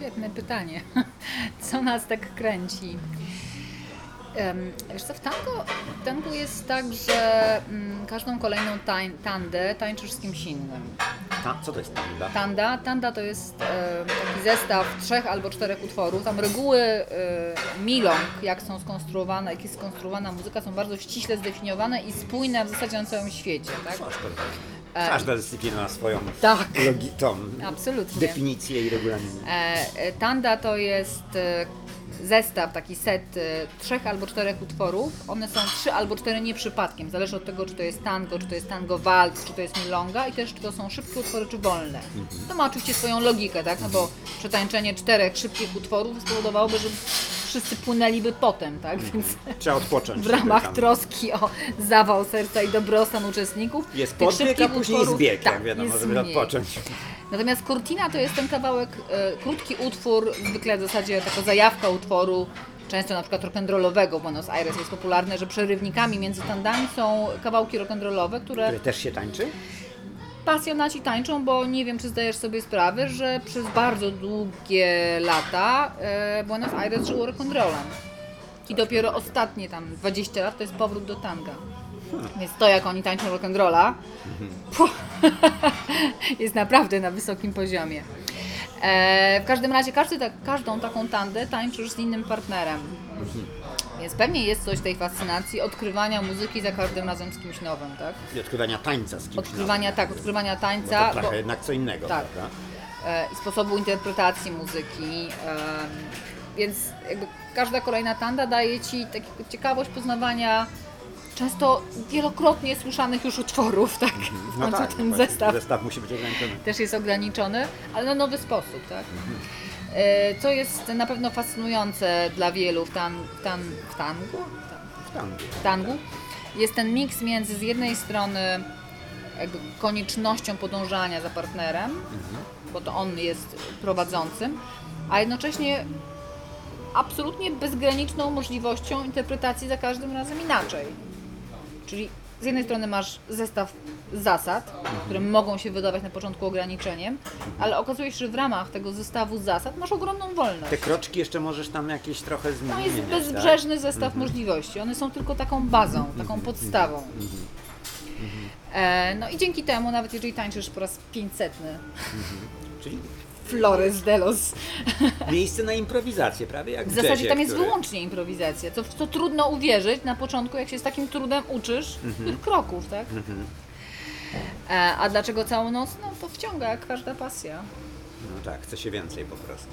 Świetne pytanie. Co nas tak kręci? Wiesz co, w tango, w tango jest tak, że mm, każdą kolejną tań, tandę tańczysz z kimś innym. Ta, co to jest tanda? Tanda, tanda to jest e, taki zestaw trzech albo czterech utworów. Tam reguły e, milong, jak są skonstruowane, jak jest skonstruowana muzyka, są bardzo ściśle zdefiniowane i spójne w zasadzie na całym świecie. Tak? Każda dyscyplina ma swoją Tak. logi- tą Absolutnie. definicję i regulamin. E, e, Tanda to jest e, zestaw, taki set e, trzech albo czterech utworów. One są trzy albo cztery nie przypadkiem. Zależy od tego, czy to jest tango, czy to jest tango waltz, czy to jest milonga i też czy to są szybkie utwory, czy wolne. To ma oczywiście swoją logikę, tak? No bo przetańczenie czterech szybkich utworów spowodowałoby, że wszyscy płynęliby potem, tak? Więc Trzeba odpocząć. w ramach troski o zawał serca i dobrostan uczestników Jest tych podbieg, a szybkich później utworów- zbieg, tak, jak wiadomo, jest żeby mniej. odpocząć. Natomiast Cortina to jest ten kawałek, e, krótki utwór, zwykle w zasadzie taka zajawka utworu, często na przykład rock'n'rollowego w Buenos Aires jest popularne, że przerywnikami między tandami są kawałki rock'n'rollowe, które Które też się tańczy? Pasjonaci tańczą, bo nie wiem, czy zdajesz sobie sprawę, że przez bardzo długie lata e, Buenos Aires żyło rock'n'rollem. I dopiero ostatnie tam 20 lat to jest powrót do tanga. Więc to, jak oni tańczą rock'n'rolla, puh, jest naprawdę na wysokim poziomie. E, w każdym razie każdy, tak, każdą taką tandę tańczysz z innym partnerem. Więc pewnie jest coś tej fascynacji odkrywania muzyki za każdym razem z kimś nowym, tak? I odkrywania tańca z kimś Odkrywania, tak, odkrywania nowym. tańca. Bo to trochę bo- jednak co innego, tak. prawda? e, sposobu interpretacji muzyki. em, Więc jakby każda kolejna tanda daje Ci taką ciekawość poznawania często wielokrotnie słyszanych już utworów, tak? W No końcu tak, ten no zestaw zestaw musi być ograniczony. też jest ograniczony, ale na nowy sposób, tak? E, Co jest na pewno fascynujące dla wielu w, tan, w, tan, w tangu? W tangu. w tangu, jest ten miks między z jednej strony koniecznością podążania za partnerem, bo to on jest prowadzącym, a jednocześnie absolutnie bezgraniczną możliwością interpretacji za każdym razem inaczej. Czyli z jednej strony masz zestaw zasad, które mogą się wydawać na początku ograniczeniem, ale okazuje się, że w ramach tego zestawu zasad masz ogromną wolność. Te kroczki jeszcze możesz tam jakieś trochę To zmienić. jest tak? bezbrzeżny zestaw możliwości. One są tylko taką bazą, taką podstawą. E, no i dzięki temu, nawet jeżeli tańczysz po raz 500 Czyli Flores Delos, miejsce na improwizację, prawie jak w w zasadzie jazzie, tam jest który... wyłącznie improwizacja, co, co trudno uwierzyć na początku, jak się z takim trudem uczysz tych kroków, tak? E, a dlaczego całą noc? No to wciąga jak każda pasja. No tak, chce się więcej po prostu.